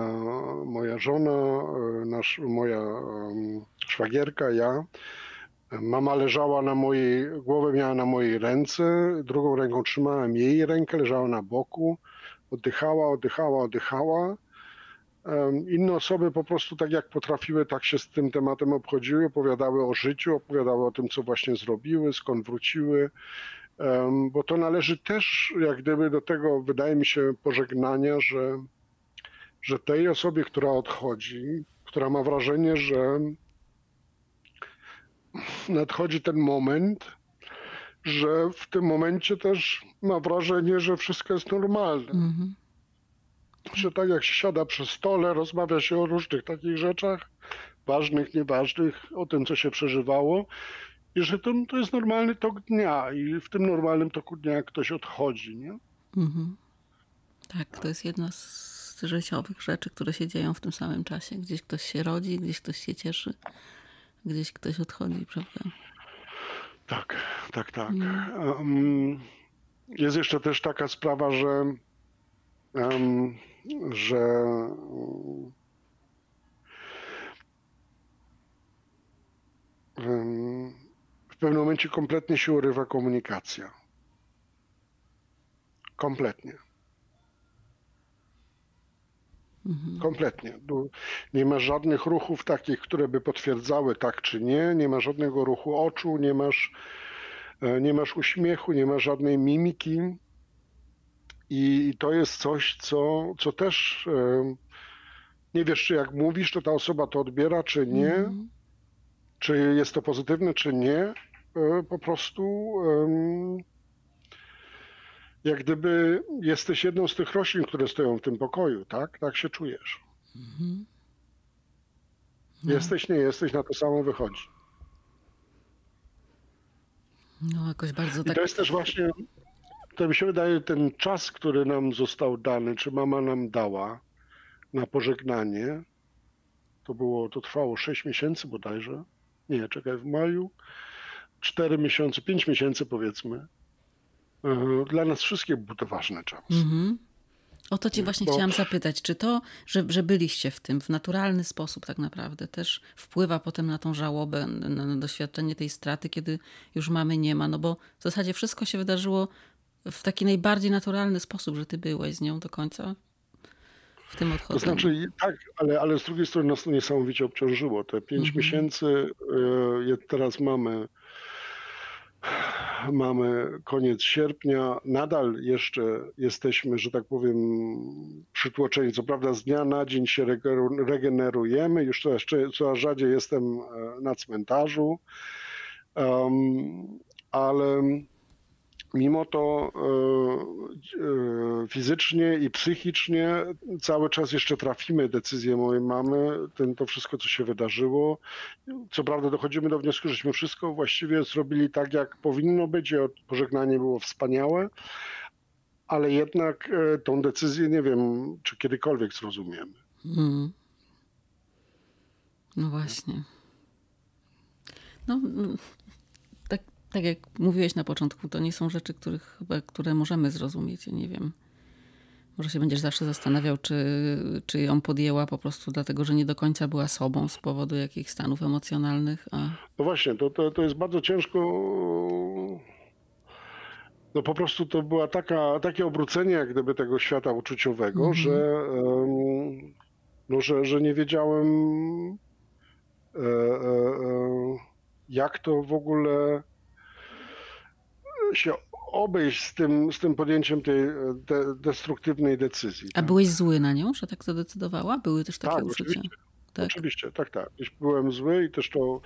moja żona, e, nasz, moja szwagierka, ja. Mama leżała na mojej, głowę miała na mojej ręce, drugą ręką trzymałem jej rękę, leżała na boku, oddychała, oddychała, oddychała. Inne osoby po prostu tak jak potrafiły, tak się z tym tematem obchodziły, opowiadały o życiu, opowiadały o tym, co właśnie zrobiły, skąd wróciły, bo to należy też jak gdyby do tego, wydaje mi się, pożegnania, że, że tej osobie, która odchodzi, która ma wrażenie, że nadchodzi ten moment, że w tym momencie też ma wrażenie, że wszystko jest normalne. Mm -hmm że tak jak się siada przy stole, rozmawia się o różnych takich rzeczach, ważnych, nieważnych, o tym, co się przeżywało i że to, to jest normalny tok dnia i w tym normalnym toku dnia ktoś odchodzi, nie? Mhm. Tak, to jest jedna z życiowych rzeczy, które się dzieją w tym samym czasie. Gdzieś ktoś się rodzi, gdzieś ktoś się cieszy, gdzieś ktoś odchodzi, prawda? Tak, tak, tak. Um, jest jeszcze też taka sprawa, że, um, że w pewnym momencie kompletnie się urywa komunikacja. Kompletnie. Mhm. Kompletnie. Nie ma żadnych ruchów takich, które by potwierdzały tak czy nie. Nie ma żadnego ruchu oczu, nie masz, e, nie masz uśmiechu, nie ma żadnej mimiki. I to jest coś, co, co też nie wiesz, czy jak mówisz, to ta osoba to odbiera, czy nie. Mhm. Czy jest to pozytywne, czy nie. E, po prostu jak gdyby jesteś jedną z tych roślin, które stoją w tym pokoju, tak? Tak się czujesz. Mhm. No. Jesteś, nie jesteś, na to samo wychodzi. No, jakoś bardzo I tak... to jest też właśnie, to mi się wydaje, ten czas, który nam został dany, czy mama nam dała na pożegnanie, to było, to trwało 6 miesięcy bodajże. Nie, czekaj, w maju, 4 miesiące, 5 miesięcy powiedzmy. E, dla nas wszystkich był to ważny czas. Mhm. O to cię właśnie Bo... chciałam zapytać, czy to, że, że byliście w tym w naturalny sposób tak naprawdę też wpływa potem na tą żałobę, na, na doświadczenie tej straty, kiedy już mamy nie ma, no bo w zasadzie wszystko się wydarzyło w taki najbardziej naturalny sposób, że ty byłeś z nią do końca w tym odchodzeniu. To znaczy, tak, ale, ale z drugiej strony nas to niesamowicie obciążyło. Te pięć mhm. miesięcy y, teraz mamy Mamy koniec sierpnia, nadal jeszcze jesteśmy, że tak powiem, przytłoczeni. Co prawda z dnia na dzień się regenerujemy, już coraz, coraz rzadziej jestem e, na cmentarzu, um, ale mimo to e, e, fizycznie i psychicznie cały czas jeszcze trafimy decyzję mojej mamy, ten, to wszystko, co się wydarzyło. Co prawda dochodzimy do wniosku, żeśmy wszystko właściwie zrobili tak, jak powinno być. Pożegnanie było wspaniałe, ale jednak e, tą decyzję nie wiem, czy kiedykolwiek zrozumiemy. Hmm. No właśnie. No, tak jak mówiłeś na początku, to nie są rzeczy, których, chyba, które możemy zrozumieć. Ja nie wiem. Może się będziesz zawsze zastanawiał, czy, czy ją podjęła po prostu dlatego, że nie do końca była sobą z powodu jakichś stanów emocjonalnych. A... No właśnie, to, to, to jest bardzo ciężko. No po prostu to była taka, takie obrócenie jak gdyby tego świata uczuciowego, mm -hmm. że, no, że, że nie wiedziałem e, e, e, jak to w ogóle się obejść z tym, z tym podjęciem tej de, destruktywnej decyzji. A tak? byłeś zły na nią, że tak zadecydowała? Były też takie tak, uczucia? Oczywiście. Tak. Oczywiście, tak, tak. Byłem zły i też to,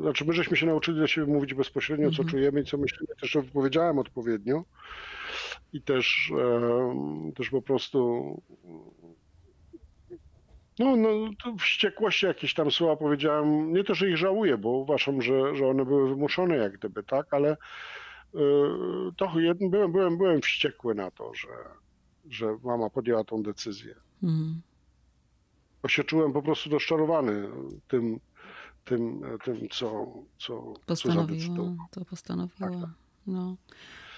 znaczy my żeśmy się nauczyli do siebie mówić bezpośrednio, co mhm. czujemy i co myślimy. Też to wypowiedziałem odpowiednio i też, też po prostu no, no w wściekłości jakieś tam słowa powiedziałem, nie to, że ich żałuję, bo uważam, że, że one były wymuszone jak gdyby, tak, ale Yy, to byłem, byłem, byłem wściekły na to, że, że mama podjęła tą decyzję. Mm. Bo się czułem po prostu rozczarowany tym, tym, tym co, co postanowiła. Co to postanowiła. Tak, tak. No.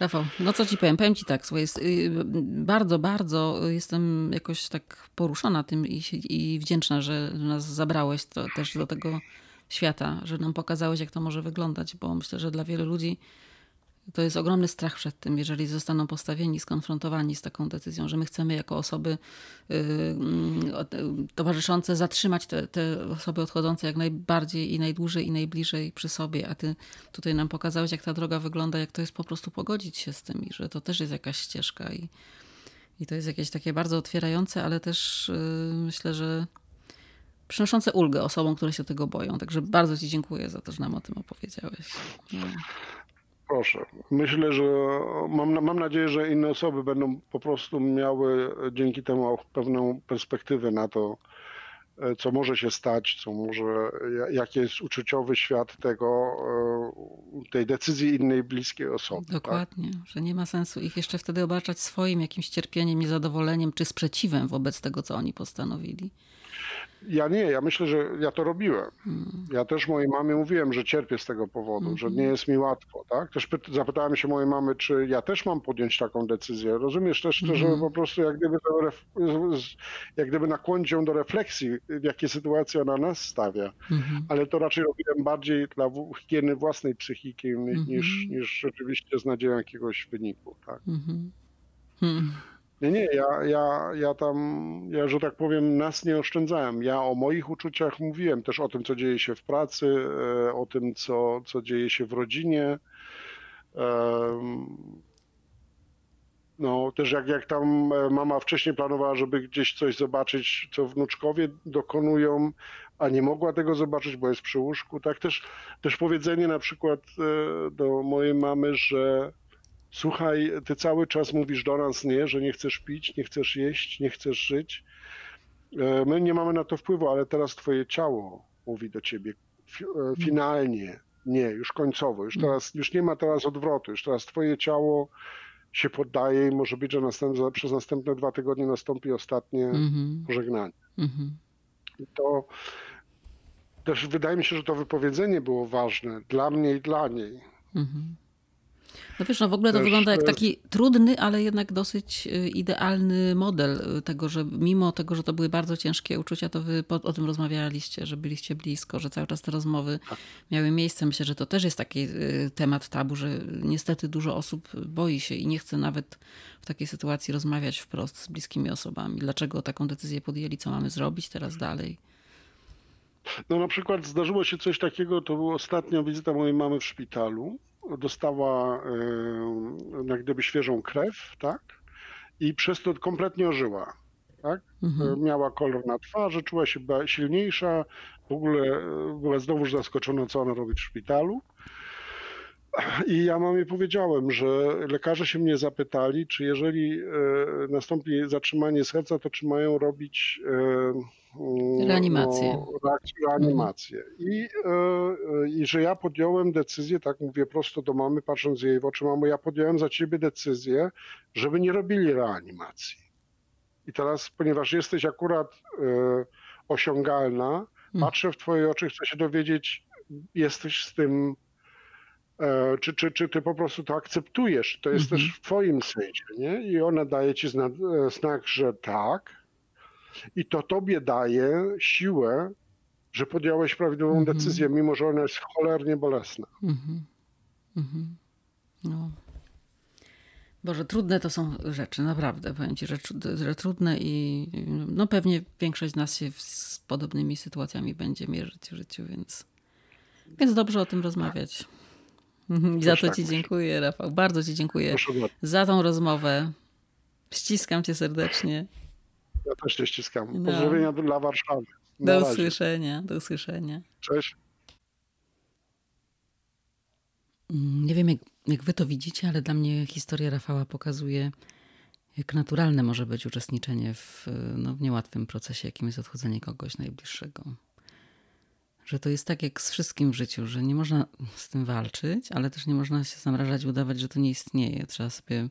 Rafał, no co ci powiem? Powiem ci tak, słuchaj, jest, y, bardzo, bardzo jestem jakoś tak poruszona tym i, i wdzięczna, że nas zabrałeś to, też do tego świata, że nam pokazałeś, jak to może wyglądać, bo myślę, że dla wielu ludzi to jest ogromny strach przed tym, jeżeli zostaną postawieni, skonfrontowani z taką decyzją, że my chcemy jako osoby yy, towarzyszące zatrzymać te, te, osoby odchodzące jak najbardziej i najdłużej i najbliżej przy sobie. A ty tutaj nam pokazałeś, jak ta droga wygląda, jak to jest po prostu pogodzić się z tym i że to też jest jakaś ścieżka. I, i to jest jakieś takie bardzo otwierające, ale też yy, myślę, że przynoszące ulgę osobom, które się tego boją. Także bardzo Ci dziękuję za to, że nam o tym opowiedziałeś. No. Proszę. Myślę, że mam, mam nadzieję, że inne osoby będą po prostu miały dzięki temu pewną perspektywę na to, e, co może się stać, co może, jaki jest uczuciowy świat tego, e, tej decyzji innej bliskiej osoby. Tak? Dokładnie, tak? że nie ma sensu ich jeszcze wtedy obarczać swoim jakimś cierpieniem, niezadowoleniem czy sprzeciwem wobec tego, co oni postanowili. Ja nie, ja myślę, że ja to robiłem. Hmm. Ja też mojej mamie mówiłem, że cierpię z tego powodu, że nie mhm. jest mi łatwo, tak? Też zapytałem się mojej mamy, czy ja też mam podjąć taką decyzję. Rozumiesz też, hmm. że po prostu jak gdyby, jak gdyby nakłonić ją do refleksji, w jakie sytuacje ona nas stawia. Hmm. Ale to raczej robiłem bardziej dla higieny własnej psychiki niż, mhm. niż rzeczywiście z nadzieją jakiegoś wyniku, tak? Mhm. Hmm. Nie, nie, ja, ja, ja tam, ja, że tak powiem, nas nie oszczędzałem. Ja o moich uczuciach mówiłem, też o tym, co dzieje się w pracy, e, o tym, co, co dzieje się w rodzinie. No, też jak, jak tam e, mama wcześniej planowała, żeby gdzieś coś zobaczyć, co wnuczkowie dokonują, a nie mogła tego zobaczyć, bo jest przy łóżku. Tak też, też powiedzenie na przykład e, do mojej mamy, że Słuchaj, ty cały czas mówisz do nas nie, że nie chcesz pić, nie chcesz jeść, nie chcesz żyć. E, my nie mamy na to wpływu, ale teraz twoje ciało mówi do ciebie e, finalnie, nie, już końcowo, już teraz, już nie ma teraz odwrotu, już teraz twoje ciało się poddaje i może być, że następne, przez następne dwa tygodnie nastąpi ostatnie mm-hmm. pożegnanie. Mm-hmm. I to też wydaje mi się, że to wypowiedzenie było ważne dla mnie i dla niej. Mm-hmm. No wiesz, no w ogóle to Też, wygląda jak taki trudny, ale jednak dosyć y, idealny model tego, że mimo tego, że to były bardzo ciężkie uczucia, to wy o tym rozmawialiście, że byliście blisko, że cały czas te rozmowy miały miejsce. Myślę, że to też jest taki y, temat tabu, że niestety dużo osób boi się i nie chce nawet w takiej sytuacji rozmawiać wprost z bliskimi osobami. Dlaczego taką decyzję podjęli, co mamy zrobić teraz dalej? No na przykład zdarzyło się coś takiego, to była ostatnia wizyta mojej mamy w szpitalu dostała jak gdyby świeżą krew, tak? I przez to kompletnie ożyła. Tak? Mhm. Miała kolor na twarzy, czuła się silniejsza, w ogóle e, była znowuż zaskoczona, co ona robi w szpitalu. I ja mamie powiedziałem, że lekarze się mnie zapytali, czy jeżeli e, nastąpi zatrzymanie serca, to czy mają robić e, reanimację. No, reanimację. I, e, I że ja podjąłem decyzję, tak mówię prosto do mamy, patrząc jej w oczy, mamo, ja podjąłem za ciebie decyzję, żeby nie robili reanimacji. I teraz, ponieważ jesteś akurat osiągalna, hmm. patrzę w twoje oczy, chcę się dowiedzieć, jesteś z tym E, czy, czy, czy ty po prostu to akceptujesz? To jest mhm. też w twoim sensie, nie? I ona daje ci znak, e, znak, że tak. I to tobie daje siłę, że podjąłeś prawidłową mhm. decyzję, mimo że ona jest cholernie bolesna. Mhm. mhm. No. Boże, trudne to są rzeczy, naprawdę. Powiem ci, że, że trudne i no pewnie większość z nas się z podobnymi sytuacjami będzie mierzyć w życiu, więc, więc dobrze o tym rozmawiać. I za to tak Ci dziękuję, Rafał. Bardzo Ci dziękuję za tą rozmowę. Ściskam Cię serdecznie. Ja też Cię ściskam. No. Pozdrowienia dla Warszawy. Na do razie. usłyszenia. Do usłyszenia. Cześć. Nie wiem, jak, jak Wy to widzicie, ale dla mnie historia Rafała pokazuje, jak naturalne może być uczestniczenie w, no, w niełatwym procesie, jakim jest odchodzenie kogoś najbliższego że to jest tak jak z wszystkim w życiu, że nie można z tym walczyć, ale też nie można się zamrażać, udawać, że to nie istnieje. Trzeba sobie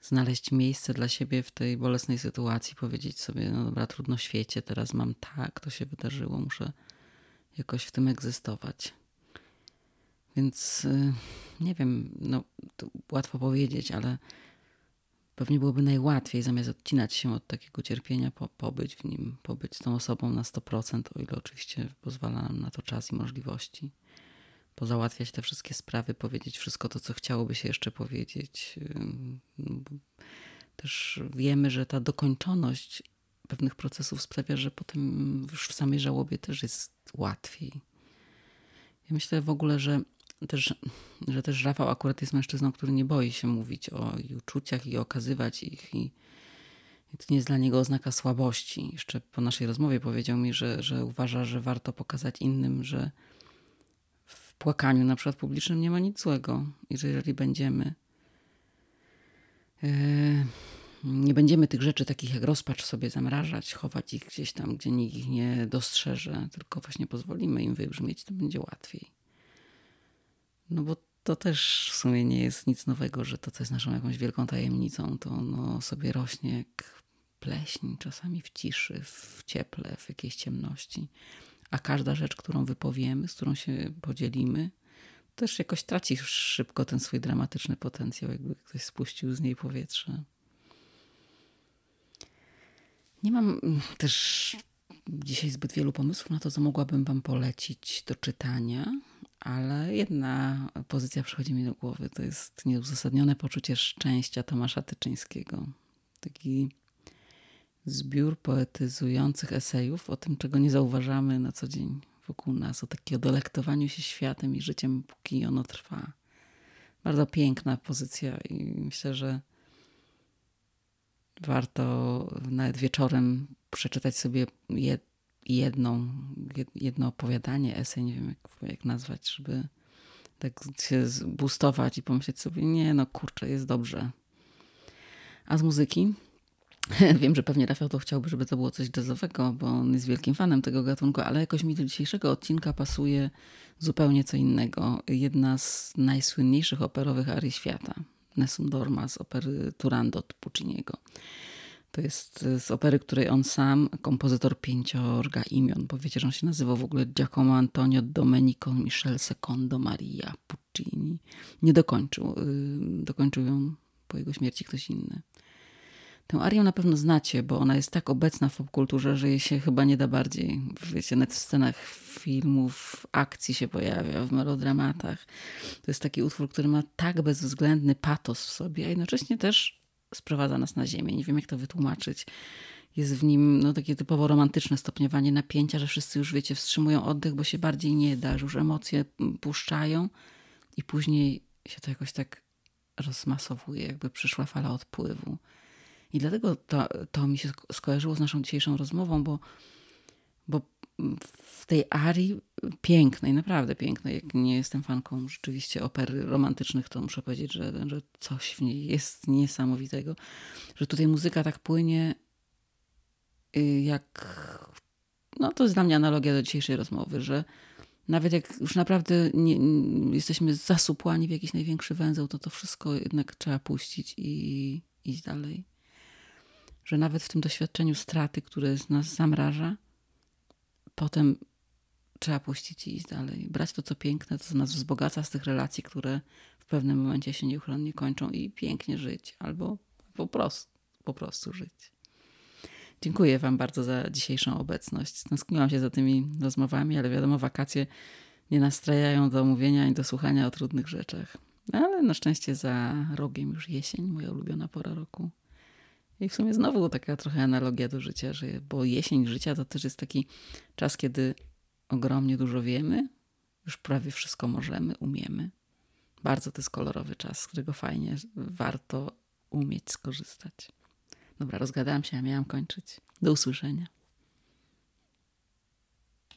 znaleźć miejsce dla siebie w tej bolesnej sytuacji, powiedzieć sobie, no dobra, trudno świecie, teraz mam tak, to się wydarzyło, muszę jakoś w tym egzystować. Więc y, nie wiem, no łatwo powiedzieć, ale pewnie byłoby najłatwiej zamiast odcinać się od takiego cierpienia, po, pobyć w nim, pobyć z tą osobą na 100%, o ile oczywiście pozwala nam na to czas i możliwości. Pozałatwiać te wszystkie sprawy, powiedzieć wszystko to, co chciałoby się jeszcze powiedzieć. Też wiemy, że ta dokończoność pewnych procesów sprawia, że potem już w samej żałobie też jest łatwiej. Ja myślę w ogóle, że też, że też Rafał akurat jest mężczyzną, który nie boi się mówić o uczuciach i okazywać ich. I, i to nie jest dla niego oznaka słabości. Jeszcze po naszej rozmowie powiedział mi, że, że uważa, że warto pokazać innym, że płakaniu na przykład publicznym nie ma nic złego. Jeżeli będziemy yy, nie będziemy tych rzeczy takich jak rozpacz sobie zamrażać, chować ich gdzieś tam, gdzie nikt ich nie dostrzeże, tylko właśnie pozwolimy im wybrzmieć, to będzie łatwiej. No bo to też w sumie nie jest nic nowego, że to, co jest naszą jakąś wielką tajemnicą, to ono sobie rośnie jak pleśń, czasami w ciszy, w cieple, w jakiejś ciemności. A każda rzecz, którą wypowiemy, z którą się podzielimy, też jakoś traci szybko ten swój dramatyczny potencjał, jakby ktoś spuścił z niej powietrze. Nie mam też dzisiaj zbyt wielu pomysłów na to, co mogłabym Wam polecić do czytania, ale jedna pozycja przychodzi mi do głowy. To jest nieuzasadnione poczucie szczęścia Tomasza Tyczyńskiego. Taki zbiór poetyzujących esejów o tym, czego nie zauważamy na co dzień wokół nas, o takiego delektowaniu się światem i życiem, póki ono trwa. Bardzo piękna pozycja i myślę, że warto nawet wieczorem przeczytać sobie jedną, jedno opowiadanie, esej, nie wiem jak, jak nazwać, żeby tak się zbustować i pomyśleć sobie, nie no kurczę, jest dobrze. A z muzyki? <laughs> Wiem, że pewnie Rafał to chciałby, żeby to było coś jazzowego, bo on jest wielkim fanem tego gatunku, ale jakoś mi do dzisiejszego odcinka pasuje zupełnie co innego. Jedna z najsłynniejszych operowych arii świata, Nessun Dorma z opery Turandot Pucciniego. To jest z opery, której on sam, kompozytor pięciorga imion, bo wiecie, że on się nazywał w ogóle Giacomo Antonio Domenico Michel Secondo Maria Puccini. Nie dokończył. Y, dokończył ją po jego śmierci ktoś inny. Tę arię na pewno znacie, bo ona jest tak obecna w popkulturze, że jej się chyba nie da bardziej. Wiecie, nawet w scenach filmów, akcji się pojawia, w melodramatach. To jest taki utwór, który ma tak bezwzględny patos w sobie, a jednocześnie też sprowadza nas na ziemię. Nie wiem, jak to wytłumaczyć. Jest w nim no, takie typowo romantyczne stopniowanie napięcia, że wszyscy już, wiecie, wstrzymują oddech, bo się bardziej nie da, że już emocje puszczają i później się to jakoś tak rozmasowuje, jakby przyszła fala odpływu. I dlatego to, to mi się skojarzyło z naszą dzisiejszą rozmową, bo, bo w tej arii pięknej, naprawdę pięknej, jak nie jestem fanką rzeczywiście opery romantycznych, to muszę powiedzieć, że, że coś w niej jest niesamowitego, że tutaj muzyka tak płynie y, jak... No to jest dla mnie analogia do dzisiejszej rozmowy, że nawet jak już naprawdę nie, jesteśmy zasupłani w jakiś największy węzeł, to to wszystko jednak trzeba puścić i iść dalej że nawet w tym doświadczeniu straty, które nas zamraża, potem trzeba puścić i iść dalej. Brać to, co piękne, to, co nas wzbogaca z tych relacji, które w pewnym momencie się nieuchronnie kończą i pięknie żyć, albo po prostu, po prostu żyć. Dziękuję Wam bardzo za dzisiejszą obecność. Stęskniłam się za tymi rozmowami, ale wiadomo, wakacje nie nastrajają do mówienia i do słuchania o trudnych rzeczach. Ale na szczęście za rogiem już jesień, moja ulubiona pora roku. I w sumie znowu taka trochę analogia do życia, że, bo jesień życia to też jest taki czas, kiedy ogromnie dużo wiemy, już prawie wszystko możemy, umiemy. Bardzo to jest kolorowy czas, z którego fajnie warto umieć skorzystać. Dobra, rozgadałam się, a miałam kończyć. Do usłyszenia.